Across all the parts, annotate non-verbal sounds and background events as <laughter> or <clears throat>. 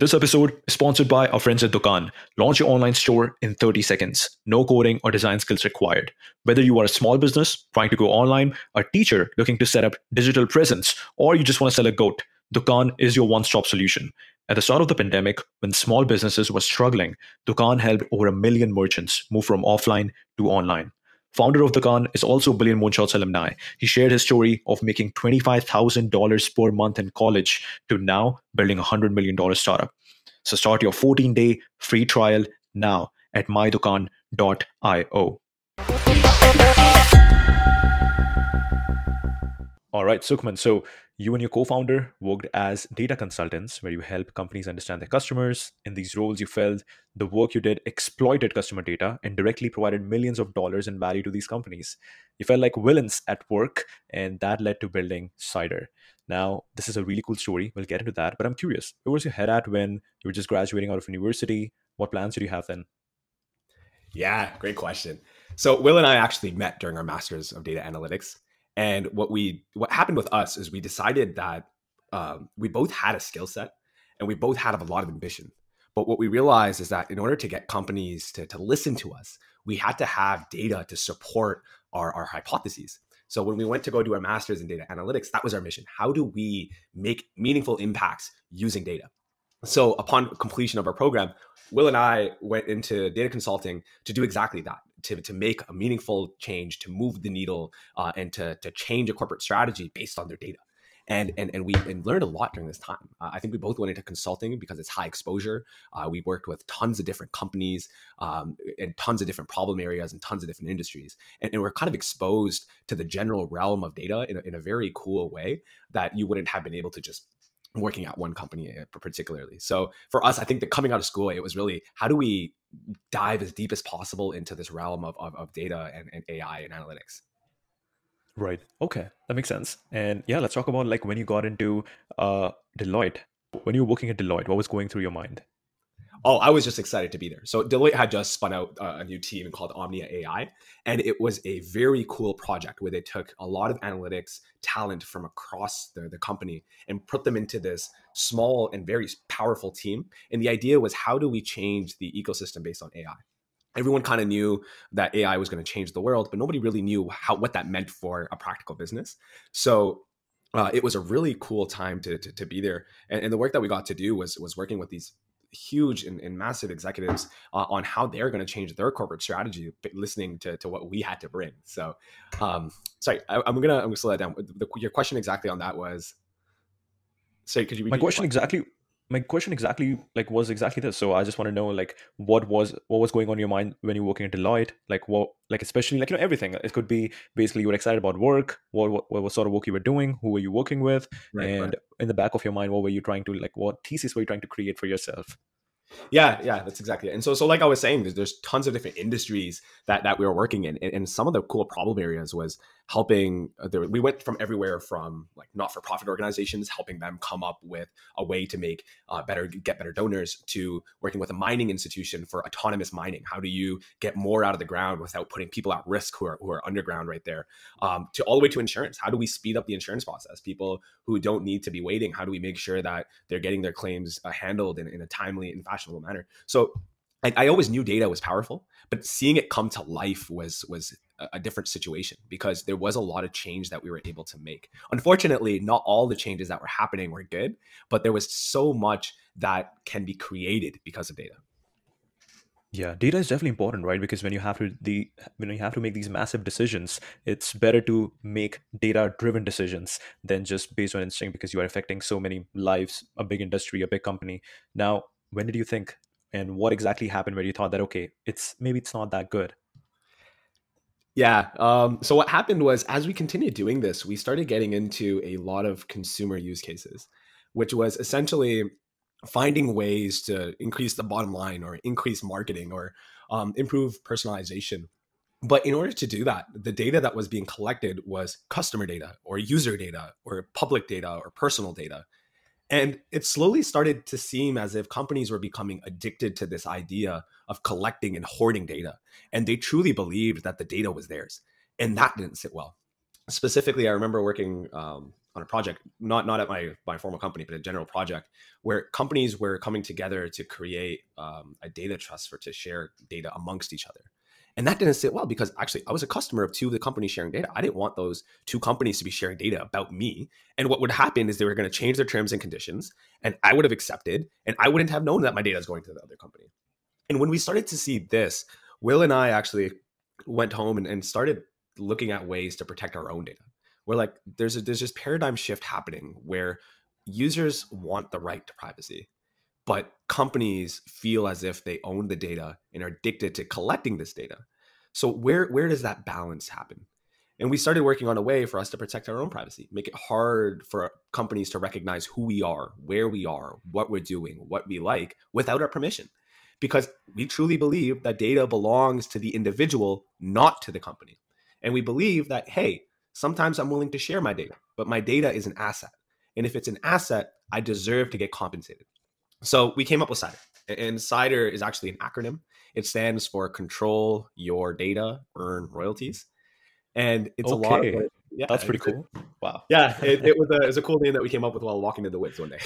This episode is sponsored by our friends at Dukaan. Launch your online store in 30 seconds. No coding or design skills required. Whether you are a small business trying to go online, a teacher looking to set up digital presence, or you just want to sell a goat, Dukaan is your one stop solution. At the start of the pandemic, when small businesses were struggling, Dukan helped over a million merchants move from offline to online. Founder of Dukaan is also Billion Moonshots alumni. He shared his story of making $25,000 per month in college to now building a $100 million startup. So start your 14 day free trial now at mydukaan.io. right, Sukhman. So you and your co-founder worked as data consultants, where you help companies understand their customers. In these roles, you felt the work you did exploited customer data and directly provided millions of dollars in value to these companies. You felt like villains at work, and that led to building Cider. Now, this is a really cool story. We'll get into that, but I'm curious. Where was your head at when you were just graduating out of university? What plans did you have then? Yeah, great question. So Will and I actually met during our masters of data analytics and what we what happened with us is we decided that um, we both had a skill set and we both had a lot of ambition. But what we realized is that in order to get companies to, to listen to us, we had to have data to support our, our hypotheses. So when we went to go do our master's in data analytics, that was our mission. How do we make meaningful impacts using data? So upon completion of our program, Will and I went into data consulting to do exactly that to, to make a meaningful change, to move the needle, uh, and to, to change a corporate strategy based on their data. And, and, and we and learned a lot during this time. Uh, I think we both went into consulting because it's high exposure. Uh, we worked with tons of different companies um, and tons of different problem areas and tons of different industries. And, and we're kind of exposed to the general realm of data in a, in a very cool way that you wouldn't have been able to just working at one company uh, particularly. So for us, I think that coming out of school, it was really how do we dive as deep as possible into this realm of, of, of data and, and AI and analytics. Right. Okay, that makes sense. And yeah, let's talk about like when you got into uh, Deloitte. When you were working at Deloitte, what was going through your mind? Oh, I was just excited to be there. So Deloitte had just spun out uh, a new team called Omnia AI, and it was a very cool project where they took a lot of analytics talent from across the, the company and put them into this small and very powerful team. And the idea was how do we change the ecosystem based on AI? Everyone kind of knew that AI was going to change the world, but nobody really knew how what that meant for a practical business. So uh, it was a really cool time to, to, to be there. And, and, the work that we got to do was was working with these huge and, and massive executives uh, on how they're going to change their corporate strategy, listening to, to what we had to bring. So, um, sorry, I, am gonna I'm gonna slow that down. The, your question exactly on that was, sorry, could you? My question exactly my question exactly like was exactly this. So i just want to know like what was what was going on in your mind when you were working at deloitte like what like especially like you know everything. It could be basically you were excited about work. What what, what sort of work you were doing? Who were you working with? Right, and right. in the back of your mind what were you trying to like what thesis were you trying to create for yourself? Yeah, yeah, that's exactly it. And so, so like I was saying, there's, there's tons of different industries that that we were working in, and, and some of the cool problem areas was helping. Uh, there, we went from everywhere from like not for profit organizations, helping them come up with a way to make uh, better, get better donors, to working with a mining institution for autonomous mining. How do you get more out of the ground without putting people at risk who are who are underground right there? Um, to all the way to insurance. How do we speed up the insurance process? People who don't need to be waiting. How do we make sure that they're getting their claims uh, handled in, in a timely and fashionable manner? So I, I, always knew data was powerful, but seeing it come to life was was a, different situation because there was a lot of change that we were able to make. Unfortunately, not all the changes that were happening were good, but there was so much that can be created because of data. Yeah, data is definitely important, right? Because when you have to the when you have to make these massive decisions, it's better to make data-driven decisions than just based on instinct because you are affecting so many lives, a big industry, a big company. Now, when did you think and what exactly happened where you thought that okay it's maybe it's not that good? Yeah um, so what happened was as we continued doing this we started getting into a lot of consumer use cases which was essentially finding ways to increase the bottom line or increase marketing or um, improve personalization. But in order to do that the data that was being collected was customer data or user data or public data or personal data and it slowly started to seem as if companies were becoming addicted to this idea of collecting and hoarding data. And they truly believed that the data was theirs. And that didn't sit well. Specifically, I remember working um, on a project, not not at my my former company, but a general project where companies were coming together to create um, a data trust for to share data amongst each other. And that didn't sit well because actually I was a customer of two of the companies sharing data. I didn't want those two companies to be sharing data about me. And what would happen is they were going to change their terms and conditions, and I would have accepted, and I wouldn't have known that my data is going to the other company. And when we started to see this, Will and I actually went home and, and started looking at ways to protect our own data. We're like, there's a, there's this paradigm shift happening where users want the right to privacy, but companies feel as if they own the data and are addicted to collecting this data. So where where does that balance happen? And we started working on a way for us to protect our own privacy, make it hard for companies to recognize who we are, where we are, what we're doing, what we like without our permission. Because we truly believe that data belongs to the individual, not to the company. And we believe that, hey, sometimes I'm willing to share my data, but my data is an asset. And if it's an asset, I deserve to get compensated. So we came up with CIDR. And CIDR is actually an acronym. It stands for Control Your Data, Earn Royalties. And it's okay. a lot of yeah, that's pretty cool. Wow. Yeah, it, it, was a it was a cool name that we came up with while walking in the woods one day.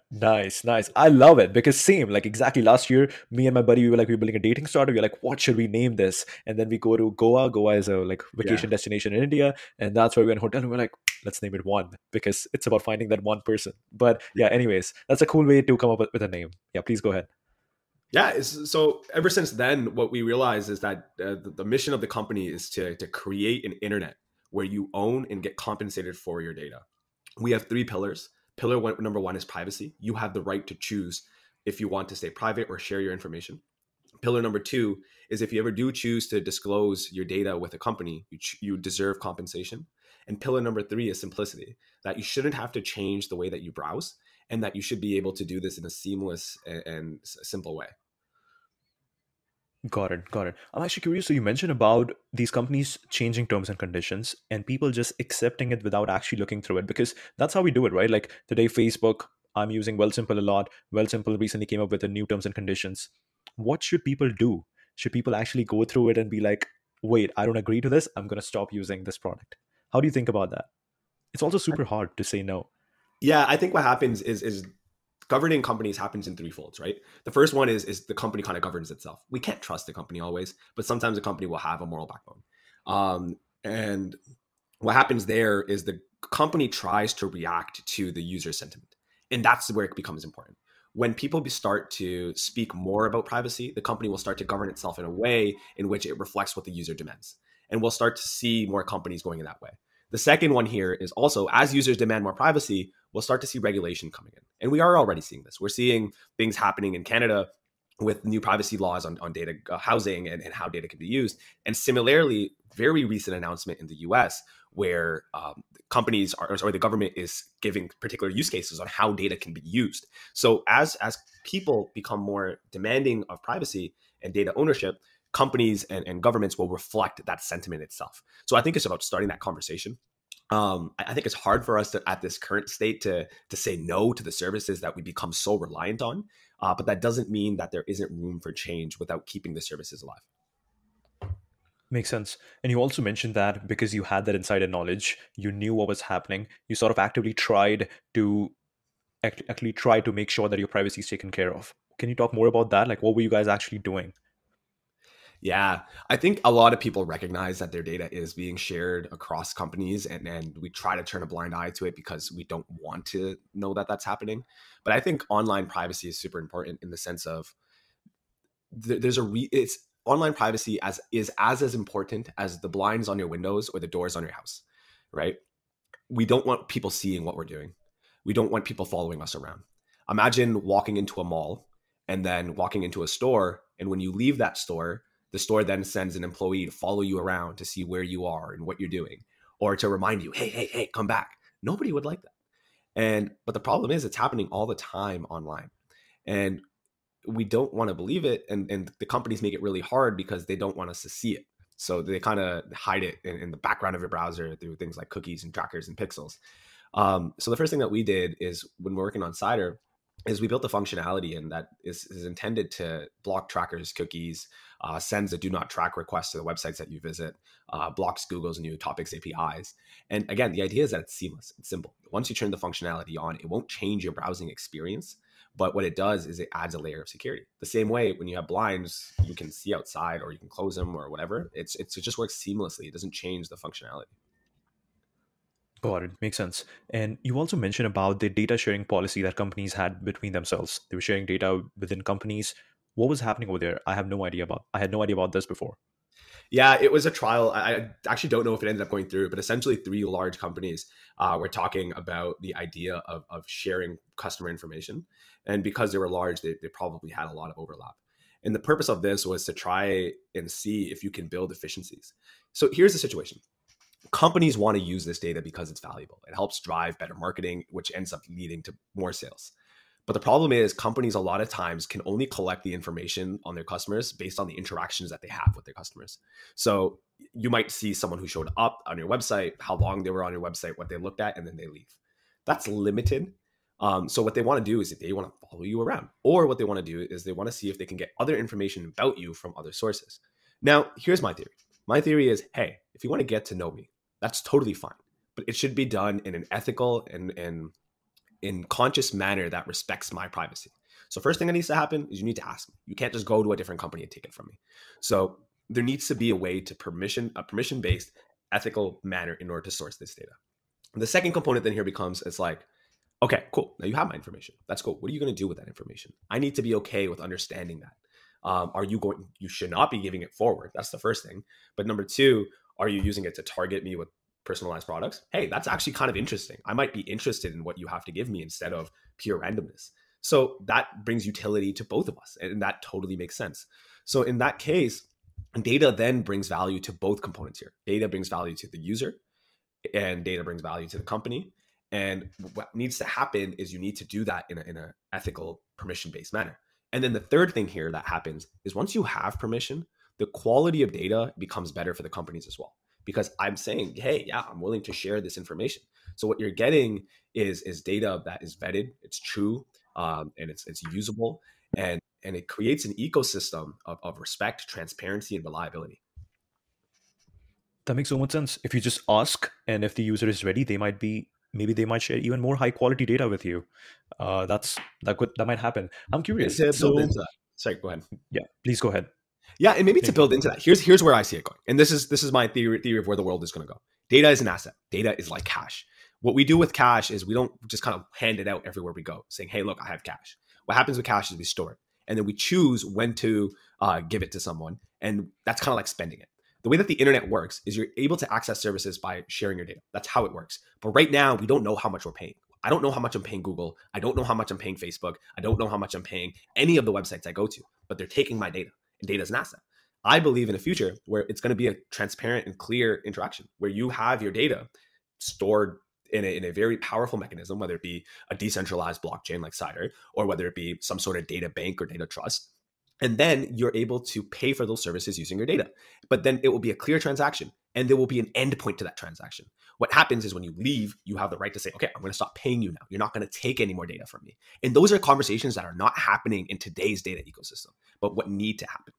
<laughs> nice, nice. I love it because same like exactly last year, me and my buddy we were like we were building a dating startup. We were like, what should we name this? And then we go to Goa. Goa is a like vacation yeah. destination in India, and that's where we went hotel. And we're like, let's name it one because it's about finding that one person. But yeah, anyways, that's a cool way to come up with, with a name. Yeah, please go ahead. Yeah, so ever since then, what we realized is that uh, the, the mission of the company is to to create an internet where you own and get compensated for your data. We have three pillars. Pillar one, number one is privacy. You have the right to choose if you want to stay private or share your information. Pillar number two is if you ever do choose to disclose your data with a company, you, ch- you deserve compensation. And pillar number three is simplicity that you shouldn't have to change the way that you browse and that you should be able to do this in a seamless and, and simple way. Got it. Got it. I'm actually curious. So you mentioned about these companies changing terms and conditions and people just accepting it without actually looking through it because that's how we do it, right? Like today, Facebook, I'm using Wealthsimple a lot. Wealthsimple recently came up with the new terms and conditions. What should people do? Should people actually go through it and be like, wait, I don't agree to this. I'm going to stop using this product. How do you think about that? It's also super hard to say no. Yeah, I think what happens is is governing companies happens in three folds, right? The first one is is the company kind of governs itself. We can't trust the company always, but sometimes a company will have a moral backbone. Um, and what happens there is the company tries to react to the user sentiment, and that's where it becomes important. When people start to speak more about privacy, the company will start to govern itself in a way in which it reflects what the user demands, and we'll start to see more companies going in that way. The second one here is also as users demand more privacy, we'll start to see regulation coming in. And we are already seeing this. We're seeing things happening in Canada with new privacy laws on, on data uh, housing and, and how data can be used. And similarly, very recent announcement in the US where um, companies are, or the government is giving particular use cases on how data can be used. So as as people become more demanding of privacy and data ownership, companies and, and governments will reflect that sentiment itself. So I think it's about starting that conversation um, I think it's hard for us to, at this current state to to say no to the services that we become so reliant on. Uh, but that doesn't mean that there isn't room for change without keeping the services alive. Makes sense. And you also mentioned that because you had that insider knowledge, you knew what was happening. You sort of actively tried to actually try to make sure that your privacy is taken care of. Can you talk more about that? Like, what were you guys actually doing? Yeah, I think a lot of people recognize that their data is being shared across companies, and, and we try to turn a blind eye to it because we don't want to know that that's happening. But I think online privacy is super important in the sense of th- there's a re- it's online privacy as is as as important as the blinds on your windows or the doors on your house, right? We don't want people seeing what we're doing. We don't want people following us around. Imagine walking into a mall and then walking into a store, and when you leave that store the store then sends an employee to follow you around to see where you are and what you're doing, or to remind you, hey, hey, hey, come back. Nobody would like that. And but the problem is it's happening all the time online. And we don't want to believe it. And, and the companies make it really hard because they don't want us to see it. So they kind of hide it in, in, the background of your browser through things like cookies and trackers and pixels. Um, so the first thing that we did is when we're working on Cider, is we built a functionality in that is, is intended to block trackers, cookies, uh, sends a do not track request to the websites that you visit, uh, blocks Google's new topics APIs. And again, the idea is that it's seamless, it's simple. Once you turn the functionality on, it won't change your browsing experience. But what it does is it adds a layer of security. The same way when you have blinds, you can see outside or you can close them or whatever. It's, it's it just works seamlessly. It doesn't change the functionality. Got it. Makes sense. And you also mentioned about the data sharing policy that companies had between themselves. They were sharing data within companies. What was happening over there? I have no idea about. I had no idea about this before. Yeah, it was a trial. I actually don't know if it ended up going through, but essentially, three large companies uh, were talking about the idea of, of sharing customer information. And because they were large, they, they probably had a lot of overlap. And the purpose of this was to try and see if you can build efficiencies. So here's the situation companies want to use this data because it's valuable. It helps drive better marketing, which ends up leading to more sales. But the problem is, companies a lot of times can only collect the information on their customers based on the interactions that they have with their customers. So you might see someone who showed up on your website, how long they were on your website, what they looked at, and then they leave. That's limited. Um, so what they want to do is they want to follow you around, or what they want to do is they want to see if they can get other information about you from other sources. Now, here's my theory. My theory is, hey, if you want to get to know me, that's totally fine. But it should be done in an ethical and, and in conscious manner that respects my privacy. So first thing that needs to happen is you need to ask me. You can't just go to a different company and take it from me. So there needs to be a way to permission a permission based ethical manner in order to source this data. And the second component then here becomes it's like, okay, cool. Now you have my information. That's cool. What are you going to do with that information? I need to be okay with understanding that. Um, are you going? You should not be giving it forward. That's the first thing. But number two, are you using it to target me with personalized products? Hey, that's actually kind of interesting. I might be interested in what you have to give me instead of pure randomness. So that brings utility to both of us, and that totally makes sense. So in that case, data then brings value to both components here. Data brings value to the user, and data brings value to the company. And what needs to happen is you need to do that in an in a ethical, permission based manner. And then the third thing here that happens is once you have permission, the quality of data becomes better for the companies as well because i'm saying hey yeah i'm willing to share this information. So what you're getting is is data that is vetted it's true um, and it's it's usable and and it creates an ecosystem of, of respect transparency and reliability. That makes so much sense. If you just ask and if the user is ready they might be maybe they might share even more high quality data with you. Uh, that's that could that might happen. I'm curious. so, sorry go ahead. Yeah please go ahead yeah, and maybe to build into that, here's here's where I see it going. And this is this is my theory theory of where the world is going to go. Data is an asset. Data is like cash. What we do with cash is we don't just kind of hand it out everywhere we go, saying, "Hey, look, I have cash." What happens with cash is we store it, and then we choose when to uh, give it to someone, and that's kind of like spending it. The way that the internet works is you're able to access services by sharing your data. That's how it works. But right now, we don't know how much we're paying. I don't know how much I'm paying Google. I don't know how much I'm paying Facebook. I don't know how much I'm paying any of the websites I go to, but they're taking my data, data is an asset. I believe in a future where it's going to be a transparent and clear interaction where you have your data stored in a, in a very powerful mechanism, whether it be a decentralized blockchain like Cider or whether it be some sort of data bank or data trust. And then you're able to pay for those services using your data. But then it will be a clear transaction and there will be an endpoint to that transaction. What happens is when you leave, you have the right to say, okay, I'm going to stop paying you now. You're not going to take any more data from me. And those are conversations that are not happening in today's data ecosystem, but what need to happen.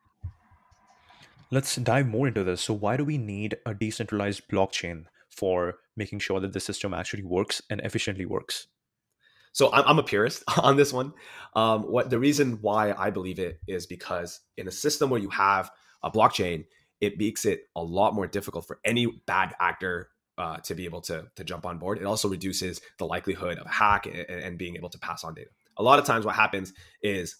Let's dive more into this. So, why do we need a decentralized blockchain for making sure that the system actually works and efficiently works? So, I'm, a purist <laughs> on this one. Um, what the reason why I believe it is because in a system where you have a blockchain, it makes it a lot more difficult for any bad actor uh, to be able to, to jump on board. It also reduces the likelihood of a hack and, and being able to pass on data. A lot of times, what happens is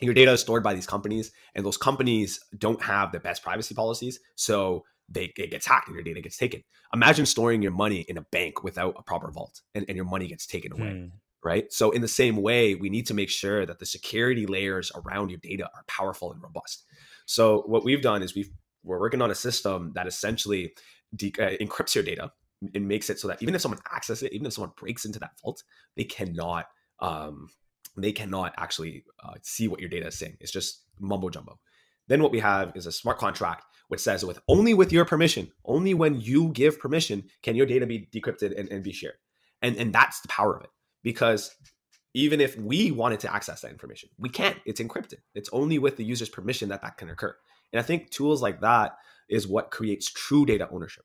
your data is stored by these companies and those companies don't have the best privacy policies so they it gets hacked and your data gets taken imagine storing your money in a bank without a proper vault and, and your money gets taken away hmm. right so in the same way we need to make sure that the security layers around your data are powerful and robust so what we've done is we've we're working on a system that essentially de- uh, encrypts your data and makes it so that even if someone accesses it even if someone breaks into that vault they cannot um, they cannot actually uh, see what your data is saying. It's just mumbo jumbo. Then what we have is a smart contract which says with only with your permission, only when you give permission can your data be decrypted and, and be shared. And and that's the power of it. Because even if we wanted to access that information. We can't. It's encrypted. It's only with the user's permission that that can occur. And I think tools like that is what creates true data ownership.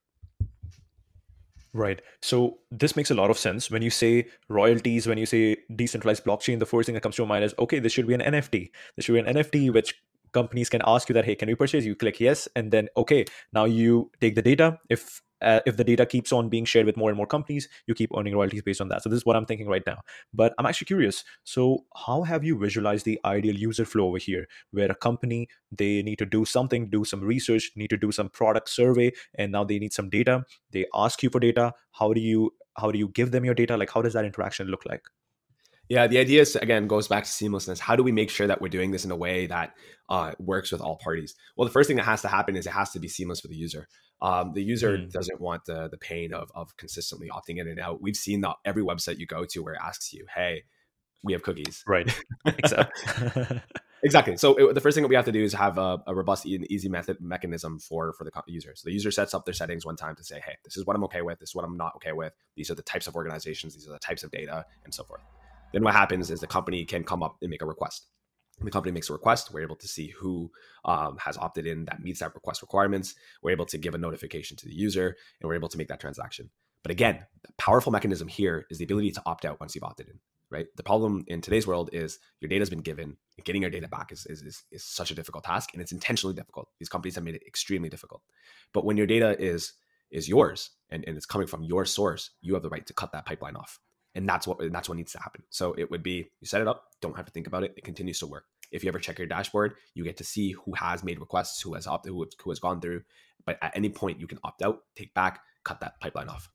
Right. So this makes a lot of sense. When you say royalties, when you say decentralized blockchain, the first thing that comes to your mind is okay, this should be an NFT. This should be an NFT which companies can ask you that, hey, can we purchase? You click yes, and then okay, now you take the data. If uh, if the data keeps on being shared with more and more companies, you keep earning royalties based on that. So this is what I'm thinking right now. But I'm actually curious. So how have you visualized the ideal user flow over here, where a company they need to do something, do some research, need to do some product survey, and now they need some data. They ask you for data. How do you how do you give them your data? Like how does that interaction look like? Yeah, the idea is again goes back to seamlessness. How do we make sure that we're doing this in a way that uh, works with all parties? Well, the first thing that has to happen is it has to be seamless for the user. Um, the user mm. doesn't want the the pain of of consistently opting in and out. We've seen that every website you go to where it asks you, "Hey, we have cookies." Right. <laughs> exactly. <laughs> exactly. So it, the first thing that we have to do is have a, a robust and easy method mechanism for for the user. So the user sets up their settings one time to say, "Hey, this is what I'm okay with. This is what I'm not okay with. These are the types of organizations. These are the types of data, and so forth." Then what happens is the company can come up and make a request. The company makes a request, we're able to see who um, has opted in that meets that request requirements. We're able to give a notification to the user, and we're able to make that transaction. But again, the powerful mechanism here is the ability to opt out once you've opted in. Right. The problem in today's world is your data has been given. Getting your data back is, is, is, is such a difficult task, and it's intentionally difficult. These companies have made it extremely difficult. But when your data is is yours and, and it's coming from your source, you have the right to cut that pipeline off and that's what that's what needs to happen. So it would be you set it up don't have to think about it it continues to work. If you ever check your dashboard you get to see who has made requests who has opted who, who has gone through but at any point you can opt out take back cut that pipeline off.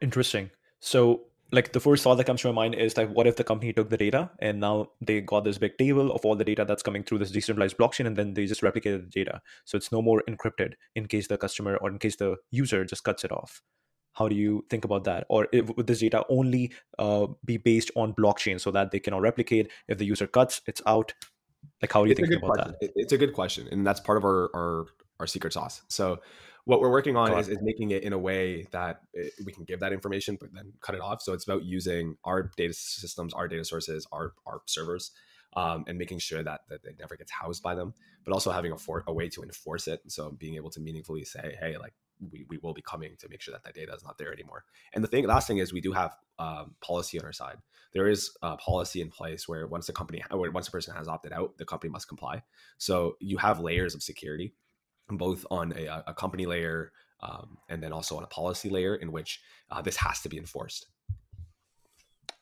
Interesting. So like the first thought that comes to my mind is like what if the company took the data and now they got this big table of all the data that's coming through this decentralized blockchain and then they just replicated the data. So it's no more encrypted in case the customer or in case the user just cuts it off how do you think about that? Or if, would this data only uh, be based on blockchain so that they cannot replicate? If the user cuts it's out. Like how do you think about question. that it's a good question and that's part of our our, our secret sauce. So what we're working on is, is, making it in a way that it, we can give that information but then cut it off. So it's about using our data systems our data sources our our servers um, and making sure that, that it never gets housed by them, but also having a, for, a way to enforce it. So being able to meaningfully say, hey, like we, we will be coming to make sure that that data is not there anymore. And the thing, last thing is we do have um, policy on our side. There is a policy in place where once the company, or once a person has opted out, the company must comply. So you have layers of security, both on a, a company layer um, and then also on a policy layer in which uh, this has to be enforced.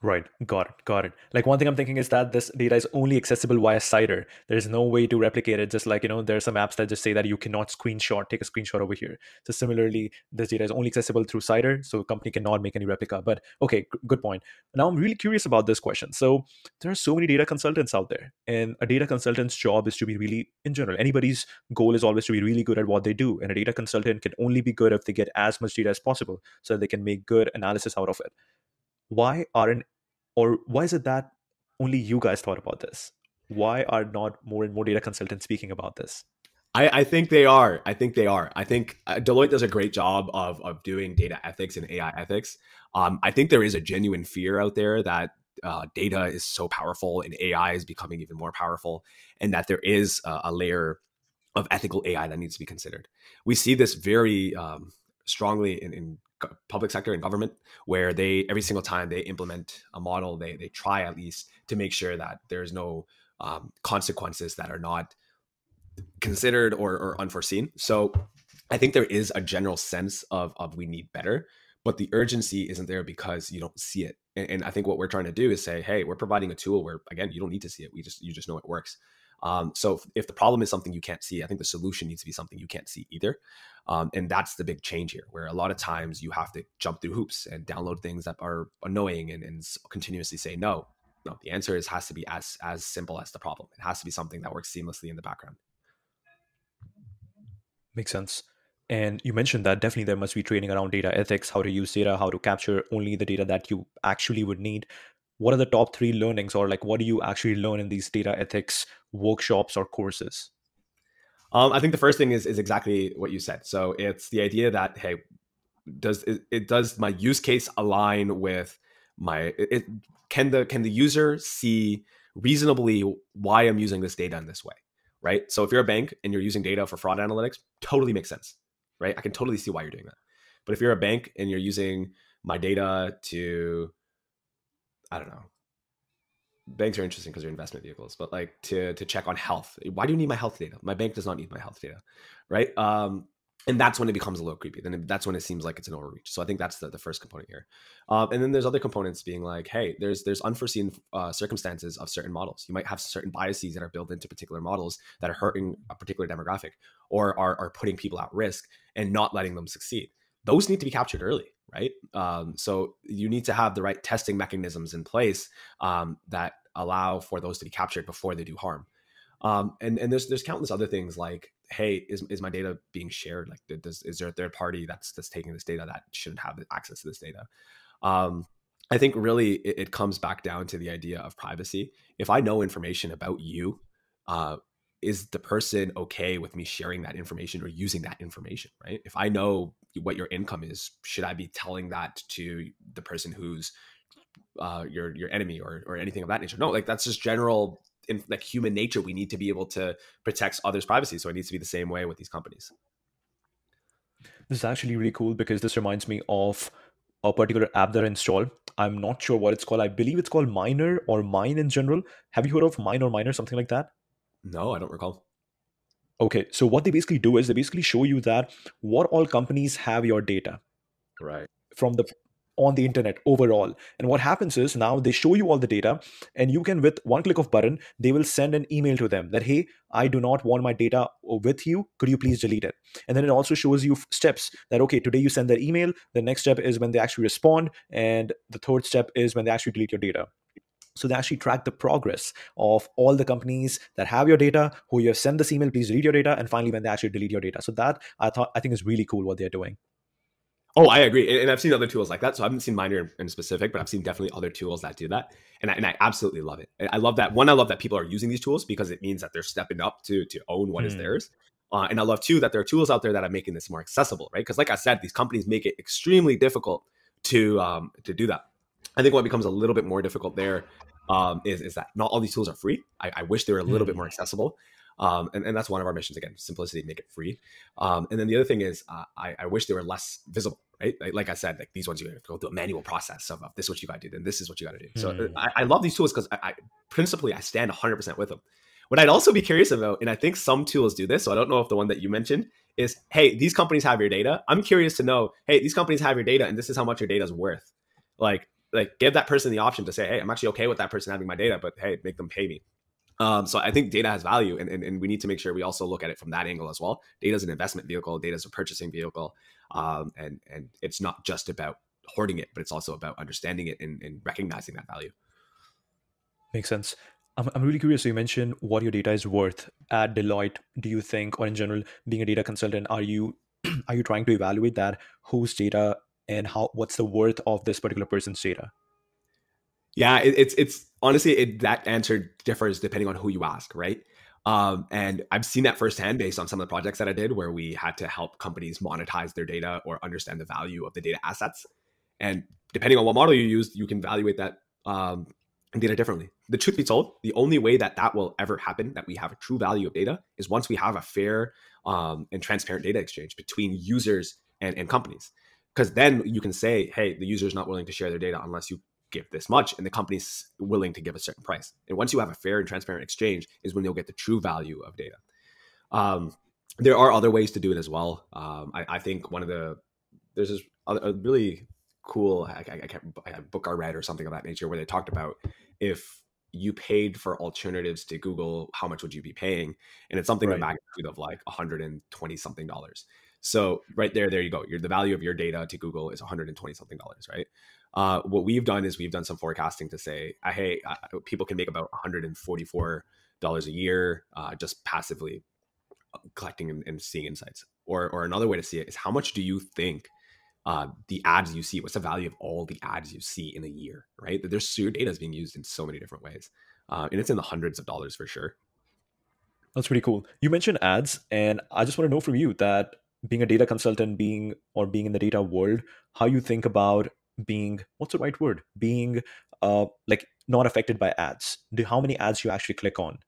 Right. Got it. Got it. Like one thing I'm thinking is that this data is only accessible via Cider. There's no way to replicate it. Just like, you know, there are some apps that just say that you cannot screenshot, take a screenshot over here. So similarly, this data is only accessible through Cider. So a company cannot make any replica. But okay, good point. Now I'm really curious about this question. So there are so many data consultants out there. And a data consultant's job is to be really, in general, anybody's goal is always to be really good at what they do. And a data consultant can only be good if they get as much data as possible so that they can make good analysis out of it why aren't or why is it that only you guys thought about this why are not more and more data consultants speaking about this I, I think they are. I think they are. I think uh, Deloitte does a great job of of doing data ethics and AI ethics. Um, I think there is a genuine fear out there that uh, data is so powerful and AI is becoming even more powerful, and that there is a, a layer of ethical AI that needs to be considered. We see this very um, strongly in, in public sector and government where they every single time they implement a model they they try at least to make sure that there's no um, consequences that are not considered or, or unforeseen. So i think there is a general sense of of we need better but the urgency isn't there because you don't see it. And, and, i think what we're trying to do is say hey we're providing a tool where again you don't need to see it. We just you just know it works um, so if, if, the problem is something you can't see i think the solution needs to be something you can't see either um, and that's the big change here, where a lot of times you have to jump through hoops and download things that are annoying and, and continuously say no. No, the answer is has to be as as simple as the problem. It has to be something that works seamlessly in the background. Makes sense. And you mentioned that definitely there must be training around data ethics, how to use data, how to capture only the data that you actually would need. What are the top three learnings, or like what do you actually learn in these data ethics workshops or courses? Um, I think the first thing is is exactly what you said. So it's the idea that hey, does it, it does my use case align with my it, can the can the user see reasonably why I'm using this data in this way, right? So if you're a bank and you're using data for fraud analytics, totally makes sense, right? I can totally see why you're doing that. But if you're a bank and you're using my data to, I don't know, banks are interesting because they're investment vehicles, but like to to check on health. Why do you need my health data? My bank does not need my health data, right? Um, and that's when it becomes a little creepy. Then that's when it seems like it's an overreach. So I think that's the, the first component here. Um, and then there's other components being like, hey, there's there's unforeseen uh, circumstances of certain models. You might have certain biases that are built into particular models that are hurting a particular demographic or are, are putting people at risk and not letting them succeed. Those need to be captured early, right? Um, so you need to have the right testing mechanisms in place um, that allow for those to be captured before they do harm. Um, and and there's there's countless other things like hey is, is my data being shared like does is there a third party that's that's taking this data that shouldn't have access to this data um, i think really it, it, comes back down to the idea of privacy if i know information about you uh, is the person okay with me sharing that information or using that information right if i know what your income is should i be telling that to the person who's uh, your your enemy or or anything of that nature no like that's just general in like human nature we need to be able to protect others privacy so it needs to be the same way with these companies this is actually really cool because this reminds me of a particular app that I installed. I'm not sure what it's called. I believe it's called Miner or Mine in general. Have you heard of Mine or Miner, something like that? No, I don't recall. Okay, so what they basically do is they basically show you that what all companies have your data. Right. From the on the internet overall. And what happens is now they show you all the data and you can with one click of button they will send an email to them that hey i do not want my data with you. Could you please delete it? And then it also shows you steps that okay today you send that email. The next step is when they actually respond. And the third step is when they actually delete your data so they actually track the progress of all the companies that have your data, who you have sent this email, please read your data, and finally when they actually delete your data. So that I thought I think is really cool what they're doing. Oh, I agree, and I've seen other tools like that. So I haven't seen Miner in specific, but I've seen definitely other tools that do that, and I, and I absolutely love it. I love that one. I love that people are using these tools because it means that they're stepping up to to own what mm. is hmm. theirs. Uh, and I love too that there are tools out there that are making this more accessible, right? Because like I said, these companies make it extremely difficult to um, to do that. I think what becomes a little bit more difficult there um, is is that not all these tools are free. I, I wish they were a little mm. bit more accessible. Um, and, and that's one of our missions again simplicity make it free um, and then the other thing is uh, I, I wish they were less visible right like, like i said like these ones you have to go through a manual process of, of this is what you got to do then this is what you got to do mm. so I, I, love these tools because I, I principally i stand 100% with them what i'd also be curious about and i think some tools do this so i don't know if the one that you mentioned is hey these companies have your data i'm curious to know hey these companies have your data and this is how much your data is worth like like give that person the option to say hey i'm actually okay with that person having my data but hey make them pay me um, so I think data has value, and, and, and, we need to make sure we also look at it from that angle as well. Data is an investment vehicle, data is a purchasing vehicle, um, and and it's not just about hoarding it, but it's also about understanding it and, and recognizing that value. Makes sense. I'm, I'm really curious. So you mentioned what your data is worth at Deloitte. Do you think, or in general, being a data consultant, are you <clears throat> are you trying to evaluate that whose data and how what's the worth of this particular person's data? Yeah, it, it's it's honestly it, that answer differs depending on who you ask, right? Um, and I've seen that firsthand based on some of the projects that I did where we had to help companies monetize their data or understand the value of the data assets. And depending on what model you use, you can evaluate that um, data differently. The truth be told, the only way that that will ever happen, that we have a true value of data, is once we have a fair um, and transparent data exchange between users and, and companies. Because then you can say, hey, the user is not willing to share their data unless you give this much and the company's willing to give a certain price. And once you have a fair and transparent exchange is when you'll get the true value of data. Um, there are other ways to do it as well. Um, I, I, think one of the there's this a, really cool I, I, can't a book i read or something of that nature where they talked about if you paid for alternatives to google how much would you be paying? And it's something right. the magnitude of like 120 something dollars so right there, there you go. Your the value of your data to Google is 120 something dollars, right? Uh, what we've done is we've done some forecasting to say, uh, hey, uh, people can make about 144 dollars a year uh, just passively uh, collecting and, and, seeing insights. Or or another way to see it is how much do you think uh, the ads you see? What's the value of all the ads you see in a year? Right? There's your data is being used in so many different ways, and it's in the hundreds of dollars for sure. That's pretty cool. You mentioned ads, and I just want to know from you that being a data consultant being or being in the data world how you think about being what's the right word? Being uh like not affected by ads. Do how many ads you actually click on?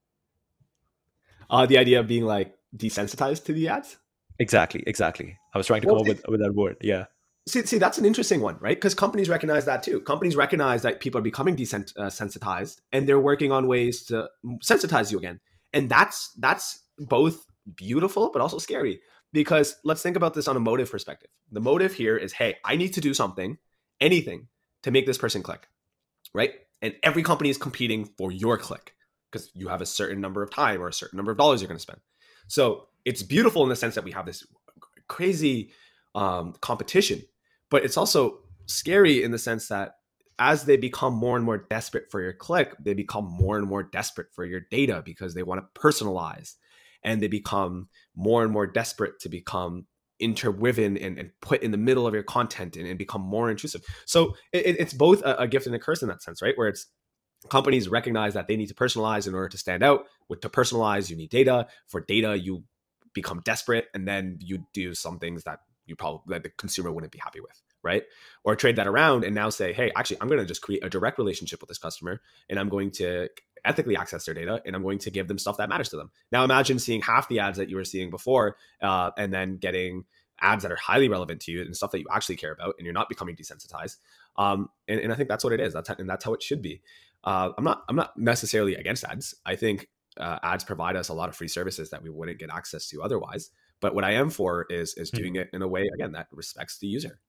Uh the idea of being like desensitized to the ads? Exactly exactly. I was trying to well, come up with, with that word yeah. See, see, that's an interesting one, right? Because companies recognize that too. Companies recognize that people are becoming desensitized, uh, and they're working on ways to sensitize you again. And that's that's both beautiful but also scary because let's think about this on a motive perspective. The motive here is, hey, I need to do something, anything, to make this person click, right? And every company is competing for your click because you have a certain number of time or a certain number of dollars you're going to spend. So it's beautiful in the sense that we have this crazy um, competition but it's also scary in the sense that as they become more and more desperate for your click, they become more and more desperate for your data because they want to personalize and they become more and more desperate to become interwoven and, and put in the middle of your content and, and become more intrusive. So it, it's both a, a, gift and a curse in that sense, right? Where it's companies recognize that they need to personalize in order to stand out. With to personalize, you need data. For data, you become desperate and then you do some things that you probably that the consumer wouldn't be happy with right or trade that around and now say hey actually i'm going to just create a direct relationship with this customer and i'm going to ethically access their data and i'm going to give them stuff that matters to them now imagine seeing half the ads that you were seeing before uh, and then getting ads that are highly relevant to you and stuff that you actually care about and you're not becoming desensitized um, and, and, i think that's what it is that's how, and that's how it should be uh, i'm not i'm not necessarily against ads i think uh, ads provide us a lot of free services that we wouldn't get access to otherwise but what I am for is is hmm. doing it in a way again that respects the user.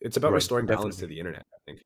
It's about right, restoring definitely. balance to the internet. I think.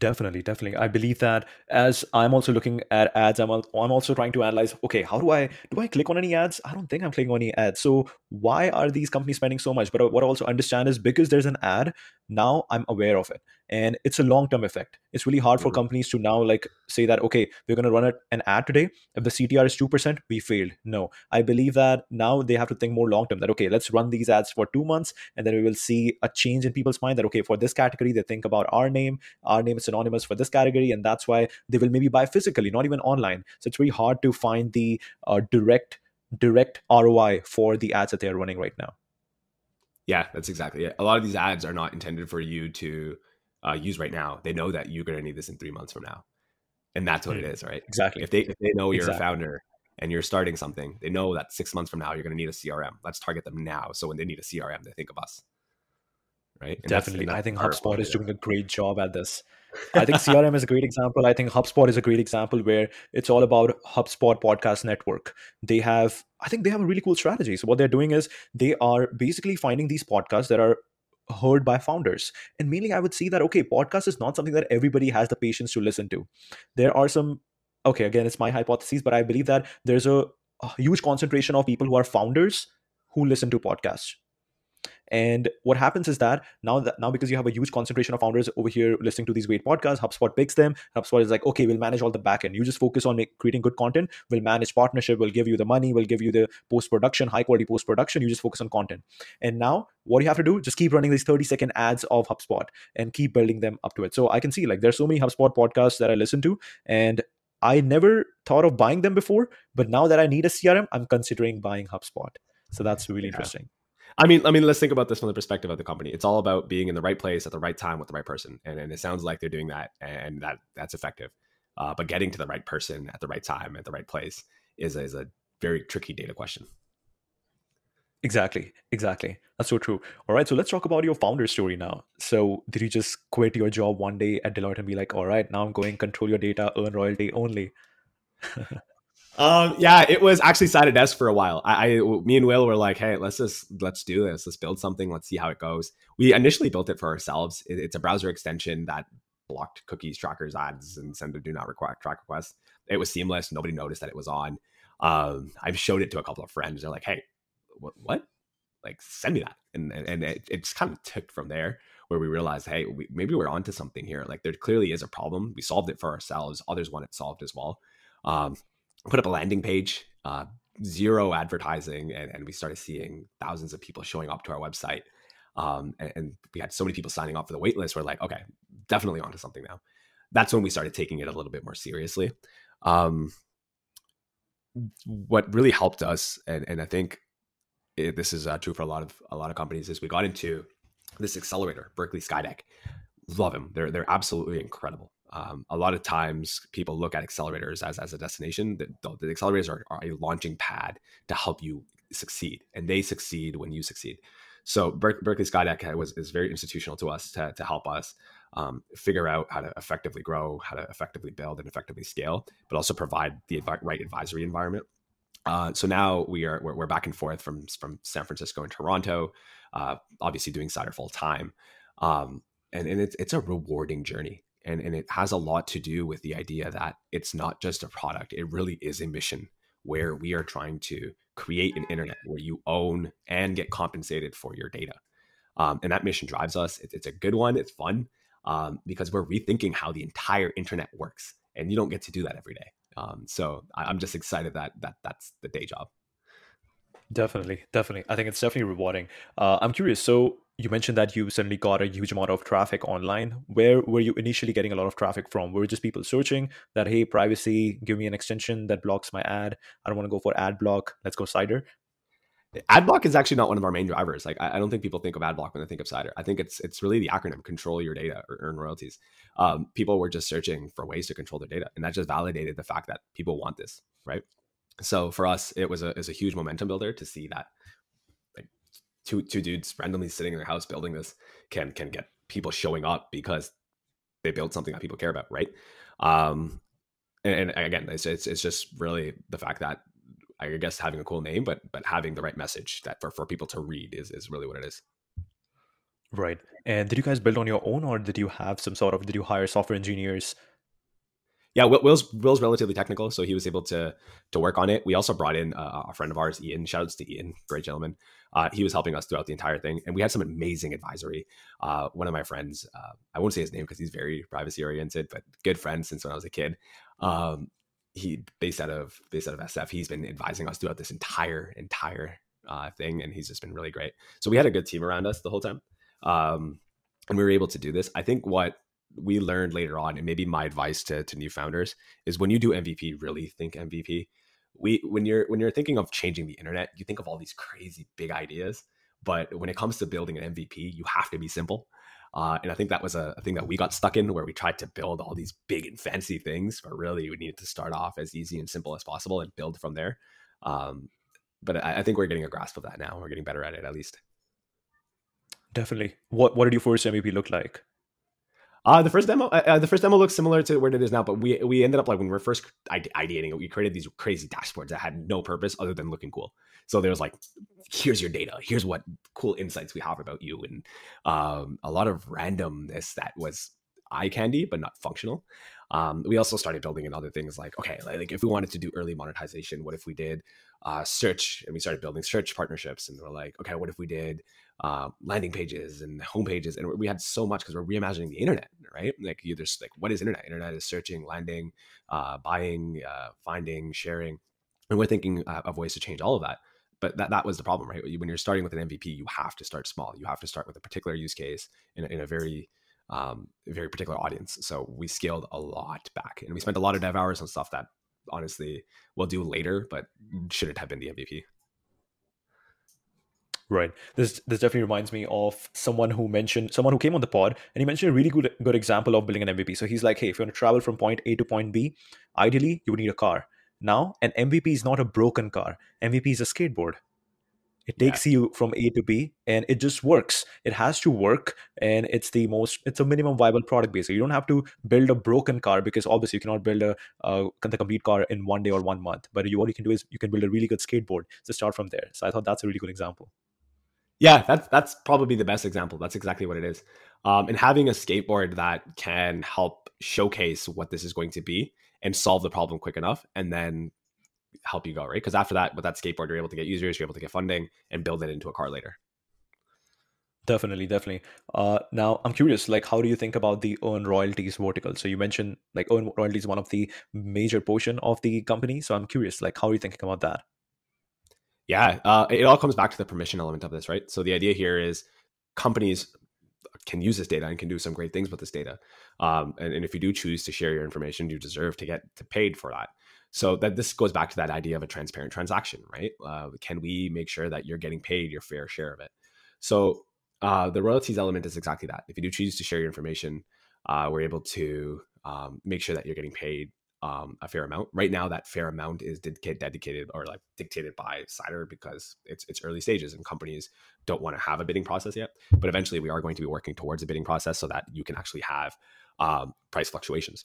Definitely, definitely. I believe that as I'm also looking at ads, I'm, I'm also trying to analyze, okay, how do I, do I click on any ads? I don't think I'm clicking on any ads. So why are these companies spending so much? But what I also understand is because there's an ad, now i'm aware of it and it's a long term effect. It's really hard for mm-hmm. companies to now like say that okay we're going to run an ad today. If the ctr is 2% we failed. No. I believe that now they have to think more long term that okay let's run these ads for 2 months and then we will see a change in people's mind that okay for this category they think about our name. Our name is synonymous for this category and that's why they will maybe buy physically not even online. So it's really hard to find the uh, direct direct roi for the ads that they're running right now. Yeah, that's exactly it. A lot of these ads are not intended for you to uh, use right now. They know that you're going to need this in three months from now, and that's what mm, it is, right? Exactly. If they if they know you're exactly. a founder and you're starting something, they know that six months from now you're going to need a CRM. Let's target them now, so when they need a CRM, they think of us, right? And Definitely, I think HubSpot is doing a great job at this. I think CRM is a great example. I think HubSpot is a great example where it's all about HubSpot Podcast Network. They have, I think they have a really cool strategy. So, what they're doing is they are basically finding these podcasts that are heard by founders. And mainly, I would see that, okay, podcast is not something that everybody has the patience to listen to. There are some, okay, again, it's my hypothesis, but I believe that there's a, a huge concentration of people who are founders who listen to podcasts and what happens is that now that now because you have a huge concentration of founders over here listening to these great podcasts, HubSpot picks them. HubSpot is like, okay, we'll manage all the backend. You just focus on make, creating good content. We'll manage partnership. We'll give you the money. We'll give you the post production, high quality post production. You just focus on content. And now what you have to do, just keep running these 30 second ads of HubSpot and keep building them up to it. So I can see like there's so many HubSpot podcasts that I listen to, and I never thought of buying them before, but now that I need a CRM, I'm considering buying HubSpot. So that's really yeah. interesting. I mean, I mean, let's think about this from the perspective of the company. It's all about being in the right place at the right time with the right person, and, and it sounds like they're doing that, and that that's effective. Uh, but getting to the right person at the right time at the right place is is a very tricky data question. Exactly, exactly. That's so true. All right, so let's talk about your founder story now. So, did you just quit your job one day at Deloitte and be like, "All right, now I'm going control your data, earn royalty only"? <laughs> Um, yeah, it was actually side of desk for a while. I, I, me and Will were like, hey, let's just let's do this. Let's build something. Let's see how it goes. We initially built it for ourselves. It, it's a browser extension that blocked cookies, trackers, ads, and send a do not require track request. It was seamless. Nobody noticed that it was on. Um, I've showed it to a couple of friends. They're like, hey, what? what? Like, send me that. And and, and it, it just kind of took from there where we realized, hey, we, maybe we're onto something here. Like, there clearly is a problem. We solved it for ourselves. Others want it solved as well. Um, put up a landing page, uh, zero advertising, and, and we started seeing thousands of people showing up to our website. Um, and, and, we had so many people signing up for the wait list. We're like, okay, definitely onto something now. That's when we started taking it a little bit more seriously. Um, what really helped us, and, and I think it, this is uh, true for a lot of a lot of companies, is we got into this accelerator, Berkeley Skydeck. Love them. They're they're absolutely incredible. Um, a lot of times people look at accelerators as, as a destination. The, the accelerators are, are, a launching pad to help you succeed, and they succeed when you succeed. So Ber- Berkeley Skydeck was is very institutional to us to, to help us um, figure out how to effectively grow, how to effectively build and effectively scale, but also provide the right advisory environment. Uh, so now we are we're, we're, back and forth from from San Francisco and Toronto, uh, obviously doing Cider full time, um, and and it's it's a rewarding journey, and and it has a lot to do with the idea that it's not just a product; it really is a mission where we are trying to create an internet where you own and get compensated for your data. Um, and that mission drives us. It, it's a good one. It's fun um, because we're rethinking how the entire internet works, and you don't get to do that every day. Um, so I, I'm just excited that that that's the day job. Definitely, definitely. I think it's definitely rewarding. Uh, I'm curious. So you mentioned that you suddenly got a huge amount of traffic online. Where were you initially getting a lot of traffic from? Were just people searching that, hey, privacy, give me an extension that blocks my ad. I don't want to go for ad block. Let's go Cyder. Ad block is actually not one of our main drivers. Like I, don't think people think of ad block when they think of Cyder. I think it's it's really the acronym control your data or earn royalties. Um, people were just searching for ways to control their data, and that just validated the fact that people want this, right? So for us, it was a is a huge momentum builder to see that two two dudes randomly sitting in their house building this can can get people showing up because they built something that people care about, right? Um, and, and again, it's, it's it's just really the fact that I guess having a cool name, but but having the right message that for, for people to read is is really what it is. Right. And did you guys build on your own, or did you have some sort of? Did you hire software engineers yeah, Will's Will's relatively technical, so he was able to to work on it. We also brought in uh, a friend of ours, Ian. Shoutouts to Ian, great gentleman. Uh, he was helping us throughout the entire thing, and we had some amazing advisory. Uh, one of my friends, uh, I won't say his name because he's very privacy oriented, but good friend since when I was a kid. Um, he based out of based out of SF. He's been advising us throughout this entire entire uh, thing, and he's just been really great. So we had a good team around us the whole time, um, and we were able to do this. I think what we learned later on, and maybe my advice to, to new founders is when you do MVP, really think MVP. We when you're when you're thinking of changing the internet, you think of all these crazy big ideas, but when it comes to building an MVP, you have to be simple. Uh, and I think that was a, a, thing that we got stuck in where we tried to build all these big and fancy things, but really we needed to start off as easy and simple as possible and build from there. Um, but I, I think we're getting a grasp of that now. We're getting better at it, at least. Definitely. What What did your first MVP look like? Uh, the first demo, uh, uh, the first demo looks similar to where it is now, but we we ended up like when we were first ideating it, we created these crazy dashboards that had no purpose other than looking cool. So there was like, here's your data, here's what cool insights we have about you, and um, a lot of randomness that was eye candy but not functional. Um, we also started building in other things like, okay, like if we wanted to do early monetization, what if we did uh, search and we started building search partnerships and we're like, okay, what if we did uh, landing pages and home pages? And we had so much because we're reimagining the internet, right? Like you just like, what is internet? Internet is searching, landing, uh, buying, uh, finding, sharing. And we're thinking uh, of ways to change all of that but that, that was the problem right when you're starting with an mvp you have to start small you have to start with a particular use case in a, in a very um, very particular audience. So we scaled a lot back and we spent a lot of dev hours on stuff that honestly we'll do later, but shouldn't have been the MVP. Right. This this definitely reminds me of someone who mentioned someone who came on the pod and he mentioned a really good good example of building an MVP. So he's like, hey, if you want to travel from point A to point B, ideally you would need a car. Now, an MVP is not a broken car. MVP is a skateboard. It takes yeah. you from A to B and it just works. It has to work and it's the most, it's a minimum viable product basically. You don't have to build a broken car because obviously you cannot build a uh, the complete car in one day or one month. But you, what you can do is you can build a really good skateboard to start from there. So I thought that's a really good example. Yeah, that's that's probably the best example. That's exactly what it is. Um, and having a skateboard that can help showcase what this is going to be and solve the problem quick enough, and then help you go, right? Because after that, with that skateboard, you're able to get users, you're able to get funding, and build it into a car later. Definitely, definitely. Uh, now, I'm curious, like, how do you think about the earn royalties vertical? So you mentioned like earn royalties one of the major portion of the company. So I'm curious, like, how are you thinking about that? Yeah, uh, it all comes back to the permission element of this, right? So the idea here is companies can use this data and can do some great things with this data. Um, and, and, if you do choose to share your information, you deserve to get to paid for that. So that this goes back to that idea of a transparent transaction, right? Uh, can we make sure that you're getting paid your fair share of it? So uh, the royalties element is exactly that. If you do choose to share your information, uh, we're able to um, make sure that you're getting paid um, a fair amount. Right now, that fair amount is dedicated or like dictated by Cyder because it's it's early stages and companies don't want to have a bidding process yet. But eventually, we are going to be working towards a bidding process so that you can actually have um, price fluctuations.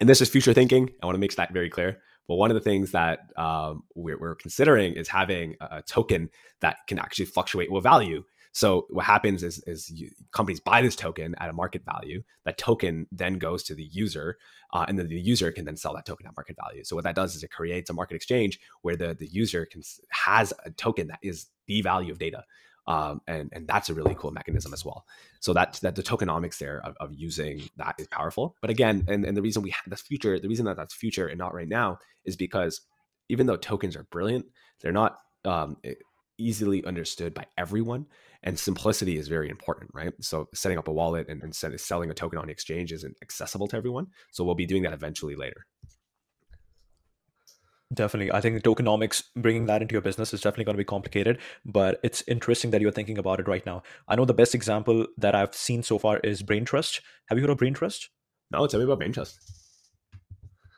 And this is future thinking. I want to make that very clear. But one of the things that um, we're, we're, considering is having a token that can actually fluctuate with value so what happens is, is you, companies buy this token at a market value. That token then goes to the user, uh, and then the user can then sell that token at market value. So what that does is it creates a market exchange where the the user can has a token that is the value of data. Um, and and that's a really cool mechanism as well. So that that the tokenomics there of, of using that is powerful. But again, and, and the reason we have the future, the reason that that's future and not right now is because even though tokens are brilliant, they're not um, easily understood by everyone and simplicity is very important right so setting up a wallet and, and selling a token on the exchange isn't accessible to everyone so we'll be doing that eventually later Definitely. I think tokenomics, bringing that into your business is definitely going to be complicated, but it's interesting that you're thinking about it right now. I know the best example that I've seen so far is Braintrust. Have you heard of Braintrust? No, tell me about Braintrust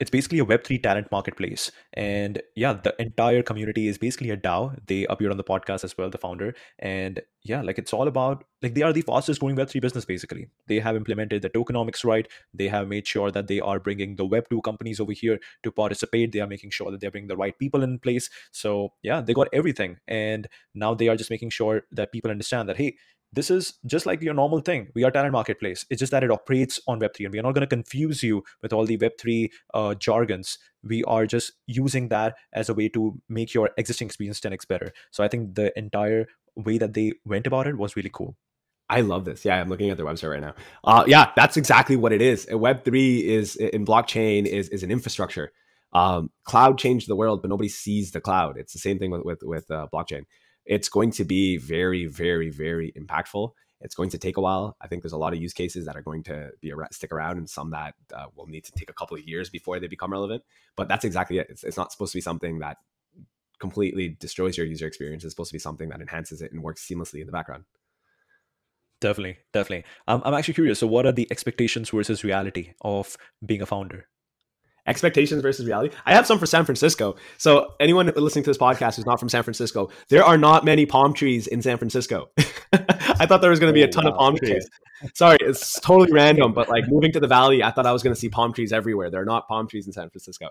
it's basically a web3 talent marketplace. And yeah the entire community is basically a dao. They appeared on the podcast as well the founder. And yeah like it's all about like they are the fastest growing web3 business basically. They have implemented the tokenomics right. They have made sure that they are bringing the web2 companies over here to participate. They are making sure that they're bringing the right people in place. So yeah they got everything. And now they are just making sure that people understand that hey this is just like your normal thing. We are talent marketplace. It's just that it operates on Web3, and we are not going to confuse you with all the Web3 uh, jargons. We are just using that as a way to make your existing experience 10x better. So I think the entire way that they went about it was really cool. I love this. Yeah, I'm looking at their website right now. Uh, yeah, that's exactly what it is. Web three is in blockchain is is an infrastructure. Um, cloud changed the world, but nobody sees the cloud. It's the same thing with with, with uh, blockchain it's going to be very, very, very impactful. It's going to take a while. I think there's a lot of use cases that are going to be around, stick around, and some that uh, will need to take a couple of years before they become relevant. But that's exactly it. It's, it's not supposed to be something that completely destroys your user experience. It's supposed to be something that enhances it and works seamlessly in the background. Definitely, definitely. Um, I'm actually curious. So, what are the expectations versus reality of being a founder? Expectations versus reality. I have some for San Francisco. So anyone listening to this podcast who's not from San Francisco, there are not many palm trees in San Francisco. <laughs> I thought there was going to be a oh, ton wow. of palm trees. Okay. Sorry, it's totally random, but like moving to the valley, I thought I was going to see palm trees everywhere. There are not palm trees in San Francisco.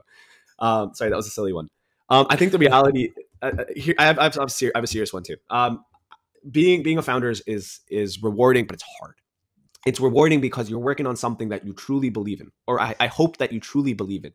Um, sorry, that was a silly one. Um, I think the reality uh, uh here, I have, I, have, I have a serious one too. Um, being being a founder is is rewarding, but it's hard it's rewarding because you're working on something that you truly believe in, or I, I hope that you truly believe in.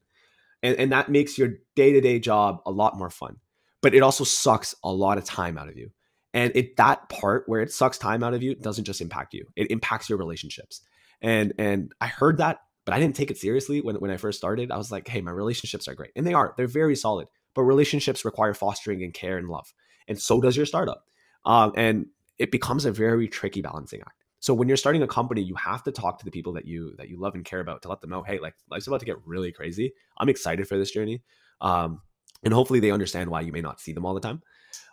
And, and that makes your day to day job a lot more fun. But it also sucks a lot of time out of you. And it that part where it sucks time out of you doesn't just impact you; it impacts your relationships. And and I heard that, but I didn't take it seriously when when I first started. I was like, hey, my relationships are great, and they are. They're very solid. But relationships require fostering and care and love, and so does your startup. Um, and it becomes a very tricky balancing act. So when you're starting a company, you have to talk to the people that you that you love and care about to let them know, hey, like life's about to get really crazy. I'm excited for this journey, um, and hopefully they understand why you may not see them all the time.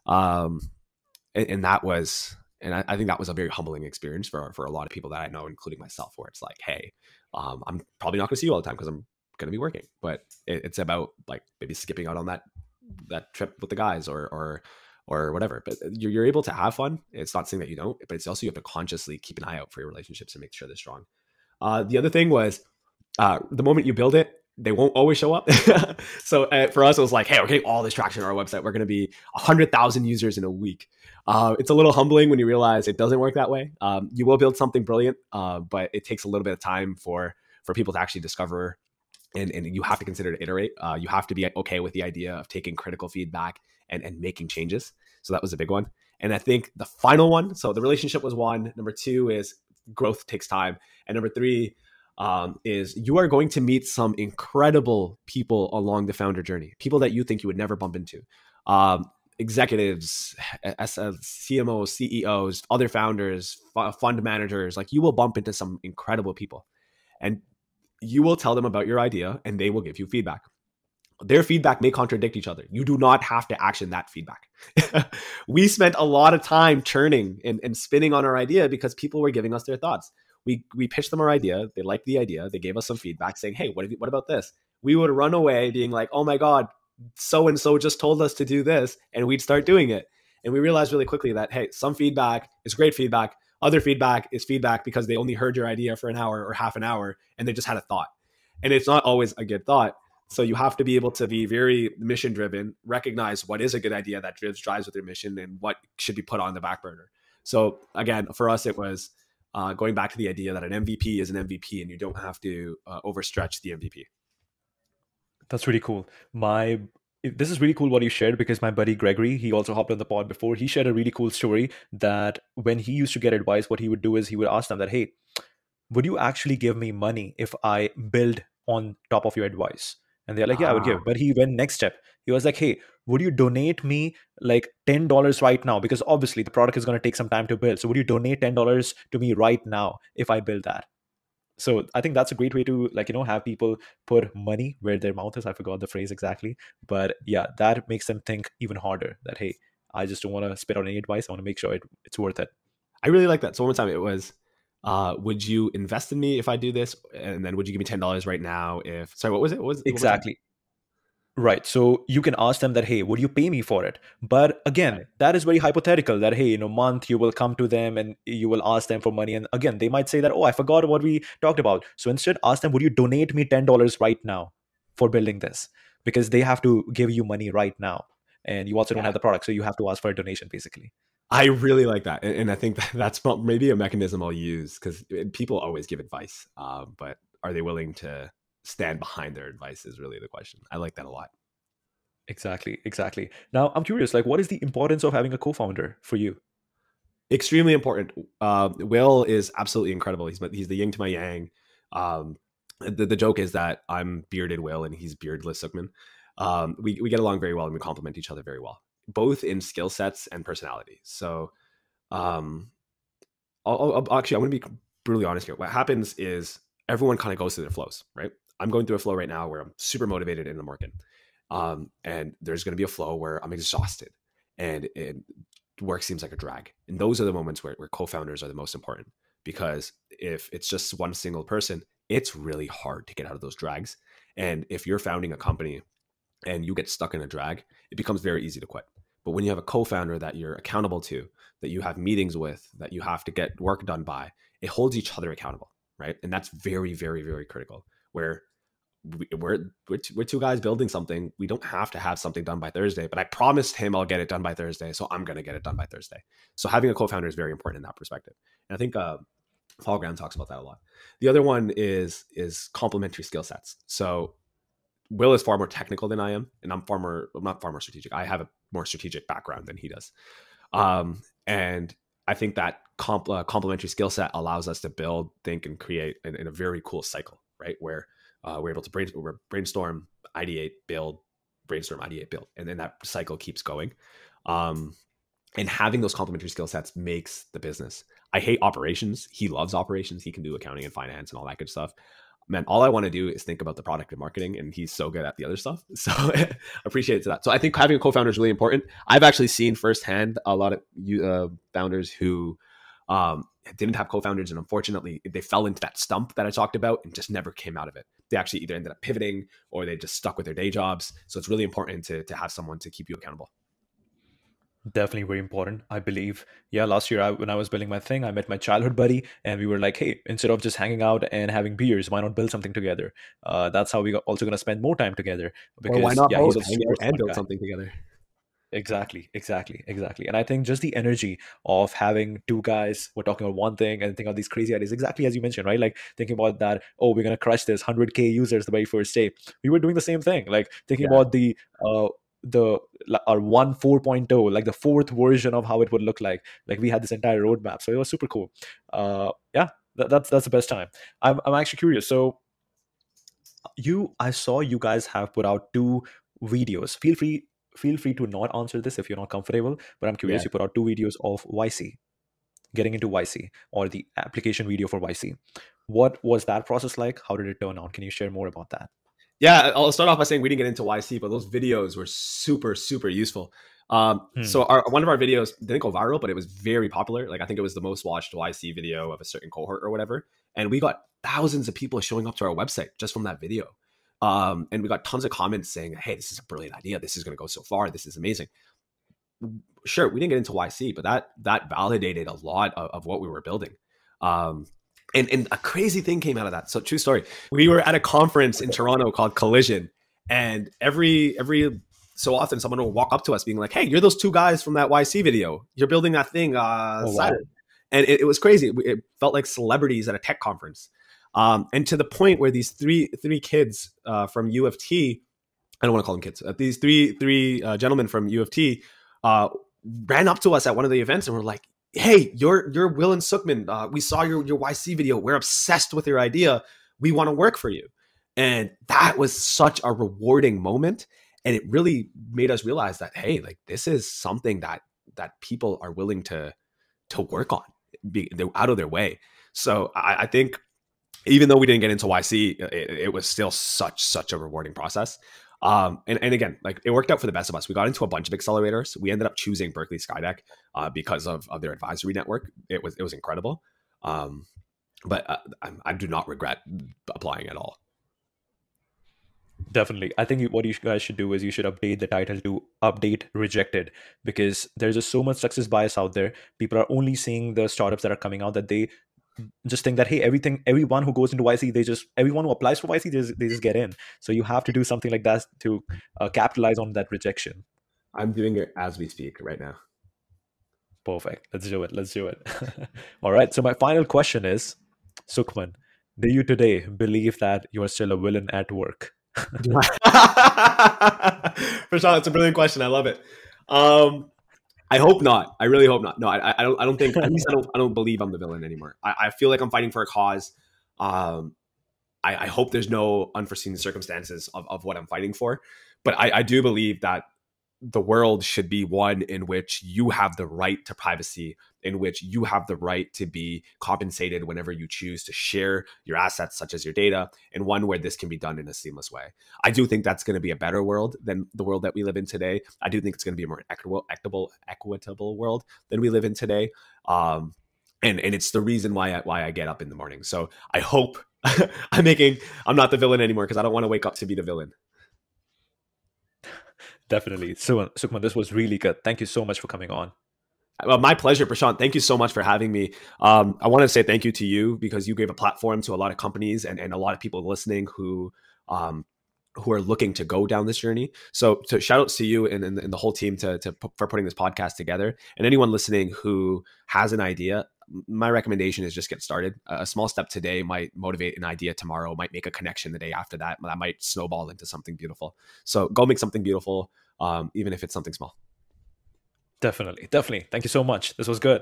Um, and, and that was, and I, I, think that was a very humbling experience for for a lot of people that I know, including myself, where it's like, hey, um, I'm probably not going to see you all the time because I'm going to be working, but it, it's about like maybe skipping out on that that trip with the guys or or or whatever. But uh, you're, you're able to have fun. It's not saying that you don't, but it's also you have to consciously keep an eye out for your relationships and make sure they're strong. Uh, the other thing was uh, the moment you build it, they won't always show up. <laughs> so uh, for us, it was like, hey, we're getting all this traction on our website. We're going to be 100,000 users in a week. Uh, it's a little humbling when you realize it doesn't work that way. Um, you will build something brilliant, uh, but it takes a little bit of time for for people to actually discover and, and you have to consider to iterate. Uh, you have to be okay with the idea of taking critical feedback and, and making changes. So that was a big one. And I think the final one, so the relationship was one. Number two is growth takes time. And number three um, is you are going to meet some incredible people along the founder journey, people that you think you would never bump into. Um, executives, CMOs, CEOs, other founders, fund managers, like you will bump into some incredible people. And you will tell them about your idea and they will give you feedback. Their feedback may contradict each other. You do not have to action that feedback. <laughs> we spent a lot of time churning and, and spinning on our idea because people were giving us their thoughts. We, we pitched them our idea. They liked the idea. They gave us some feedback saying, hey, what, you, what about this? We would run away being like, oh my God, so and so just told us to do this. And we'd start doing it. And we realized really quickly that, hey, some feedback is great feedback. Other feedback is feedback because they only heard your idea for an hour or half an hour and they just had a thought. And it's not always a good thought so you have to be able to be very mission driven, recognize what is a good idea that drives drives with your mission and what should be put on the back burner. So again, for us, it was uh, going back to the idea that an MVP is an MVP and you don't have to uh, overstretch the MVP. That's really cool. My this is really cool what you shared because my buddy Gregory, he also hopped on the pod before. He shared a really cool story that when he used to get advice, what he would do is he would ask them that, "Hey, would you actually give me money if I build on top of your advice?" And they're like, yeah, I would give. But he went next step. He was like, hey, would you donate me like $10 right now? Because obviously the product is going to take some time to build. So would you donate $10 to me right now if I build that? So I think that's a great way to like, you know, have people put money where their mouth is. I forgot the phrase exactly. But yeah, that makes them think even harder that, hey, I just don't want to spit out any advice. I want to make sure it, it's worth it. I really like that. So one time, it was uh, would you invest in me if I do this? And then would you give me ten dollars right now if sorry, what was it? What was exactly? Right. So you can ask them that, hey, would you pay me for it? But again, that is very hypothetical that, hey, in a month you will come to them and you will ask them for money. And again, they might say that, oh, I forgot what we talked about. So instead, ask them, would you donate me $10 right now for building this? Because they have to give you money right now. And you also don't have the product. So you have to ask for a donation, basically. I really like that, and, I think that <laughs> that's maybe a mechanism I'll use because people always give advice, uh, but are they willing to stand behind their advice? Is really the question. I like that a lot. Exactly, exactly. Now I'm curious, like, what is the importance of having a co-founder for you? Extremely important. Uh, Will is absolutely incredible. He's he's the yin to my yang. Um, the, the joke is that I'm bearded Will and he's beardless Sukhman. Um, we we get along very well and we complement each other very well both in skill sets and personality. So, um, I'll, I'll, actually, I'm going to be brutally honest here. What happens is everyone kind of goes through their flows, right? I'm going through a flow right now where I'm super motivated in the market. Um, and there's going to be a flow where I'm exhausted and, work seems like a drag. And those are the moments where, where co-founders are the most important because if it's just one single person, it's really hard to get out of those drags. And if you're founding a company and you get stuck in a drag, it becomes very easy to quit. But when you have a co-founder that you're accountable to, that you have meetings with, that you have to get work done by, it holds each other accountable, right? And that's very, very, very critical. Where we're we're two, we're two guys building something. We don't have to have something done by Thursday, but I promised him I'll get it done by Thursday, so I'm going to get it done by Thursday. So having a co-founder is very important in that perspective. And I think uh, Paul Graham talks about that a lot. The other one is is complementary skill sets. So Will is far more technical than I am, and I'm far more I'm not far more strategic. I have a more strategic background than he does, um, and I think that comp, uh, complementary skill set allows us to build, think, and create in, in a very cool cycle, right? Where uh, we're able to brain, brainstorm, ideate, build, brainstorm, ideate, build, and then that cycle keeps going. Um, and having those complementary skill sets makes the business. I hate operations. He loves operations. He can do accounting and finance and all that good stuff man, all I want to do is think about the product and marketing, and he's so good at the other stuff. <laughs> So I <laughs> appreciate it to that. So I think having a co-founder is really important. I've actually seen firsthand a lot of uh, founders who um, didn't have co-founders, and unfortunately, they fell into that stump that I talked about and just never came out of it. They actually either ended up pivoting or they just stuck with their day jobs. So it's really important to to have someone to keep you accountable definitely very important i believe. Yeah last year I, when i was building my thing i met my childhood buddy and we were like hey instead of just hanging out and having beers why not build something together? Uh, that's how we got also going to spend more time together because or why not yeah, both hang out and build guy. something together? Exactly exactly exactly. And i think just the energy of having two guys we're talking about one thing and think of these crazy ideas exactly as you mentioned right? Like thinking about that oh we're going to crush this 100k users the very first day. We were doing the same thing like thinking yeah. about the uh, the our one 4.0 like the fourth version of how it would look like. Like we had this entire roadmap so it was super cool. Uh yeah that, that's that's the best time. I'm, I'm actually curious. So you i saw you guys have put out two videos. Feel free feel free to not answer this if you're not comfortable but i'm curious yeah. you put out two videos of yc getting into yc or the application video for yc what was that process like? How did it turn out? Can you share more about that Yeah, I'll start off by saying we didn't get into YC, but those videos were super, super useful. Um, hmm. So our, one of our videos didn't go viral, but it was very popular. Like I think it was the most watched YC video of a certain cohort or whatever. And we got thousands of people showing up to our website just from that video. Um, and we got tons of comments saying, "Hey, this is a brilliant idea. This is going to go so far. This is amazing." Sure, we didn't get into YC, but that that validated a lot of, of what we were building. Um, and, and a crazy thing came out of that. So true story. We were at a conference in Toronto called Collision, and every every so often someone will walk up to us being like, "Hey, you're those two guys from that YC video. You're building that thing." Uh, oh, wow. And it, it, was crazy. It felt like celebrities at a tech conference, um, and to the point where these three three kids uh, from U of T, I don't want to call them kids. Uh, these three three uh, gentlemen from U of T uh, ran up to us at one of the events and were like, "Hey, you're you're Will and Sukhman. Uh, we saw your your YC video. We're obsessed with your idea. We want to work for you." And that was such a rewarding moment and it really made us realize that hey like this is something that that people are willing to to work on be, they're out of their way so I, I, think even though we didn't get into yc it, it, was still such such a rewarding process um, and, and again like it worked out for the best of us. We got into a bunch of accelerators. We ended up choosing berkeley skydeck uh, because of, of their advisory network. It was it was incredible. Um, but uh, I, I do not regret applying at all. Definitely. I think what you guys should do is you should update the title to update rejected because there's just so much success bias out there. People are only seeing the startups that are coming out that they just think that hey everything everyone who goes into YC they just everyone who applies for YC they just, they just get in. So you have to do something like that to uh, capitalize on that rejection. I'm doing it as we speak right now. Perfect. Let's do it. Let's do it. <laughs> All right. So my final question is, Sukhman, do you today believe that you are still a villain at work? <laughs> <laughs> Prashant, it's a brilliant question. I love it. Um, I hope not. I really hope not. No, I, I don't. I don't think. At least I don't. I don't believe I'm the villain anymore. I, I feel like I'm fighting for a cause. Um, I, I, hope there's no unforeseen circumstances of, of what I'm fighting for. But I, I do believe that the world should be one in which you have the right to privacy, in which you have the right to be compensated whenever you choose to share your assets, such as your data, and one where this can be done in a seamless way. I do think that's going to be a better world than the world that we live in today. I do think it's going to be a more equitable, equitable, equitable world than we live in today. Um, and and it's the reason why I, why I get up in the morning. So I hope <laughs> I'm making I'm not the villain anymore because I don't want to wake up to be the villain. Definitely. So, Sukhman, this was really good. Thank you so much for coming on. Well, my pleasure, Prashant. Thank you so much for having me. Um, I want to say thank you to you because you gave a platform to a lot of companies and, and a lot of people listening who um, who are looking to go down this journey. So, to shout outs to you and, and, and the whole team to, to for putting this podcast together. And anyone listening who has an idea, my recommendation is just get started. A small step today might motivate an idea tomorrow, might make a connection the day after that. That might snowball into something beautiful. So go make something beautiful, um, even if it's something small. Definitely. Definitely. Thank you so much. This was good.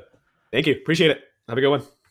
Thank you. Appreciate it. Have a good one.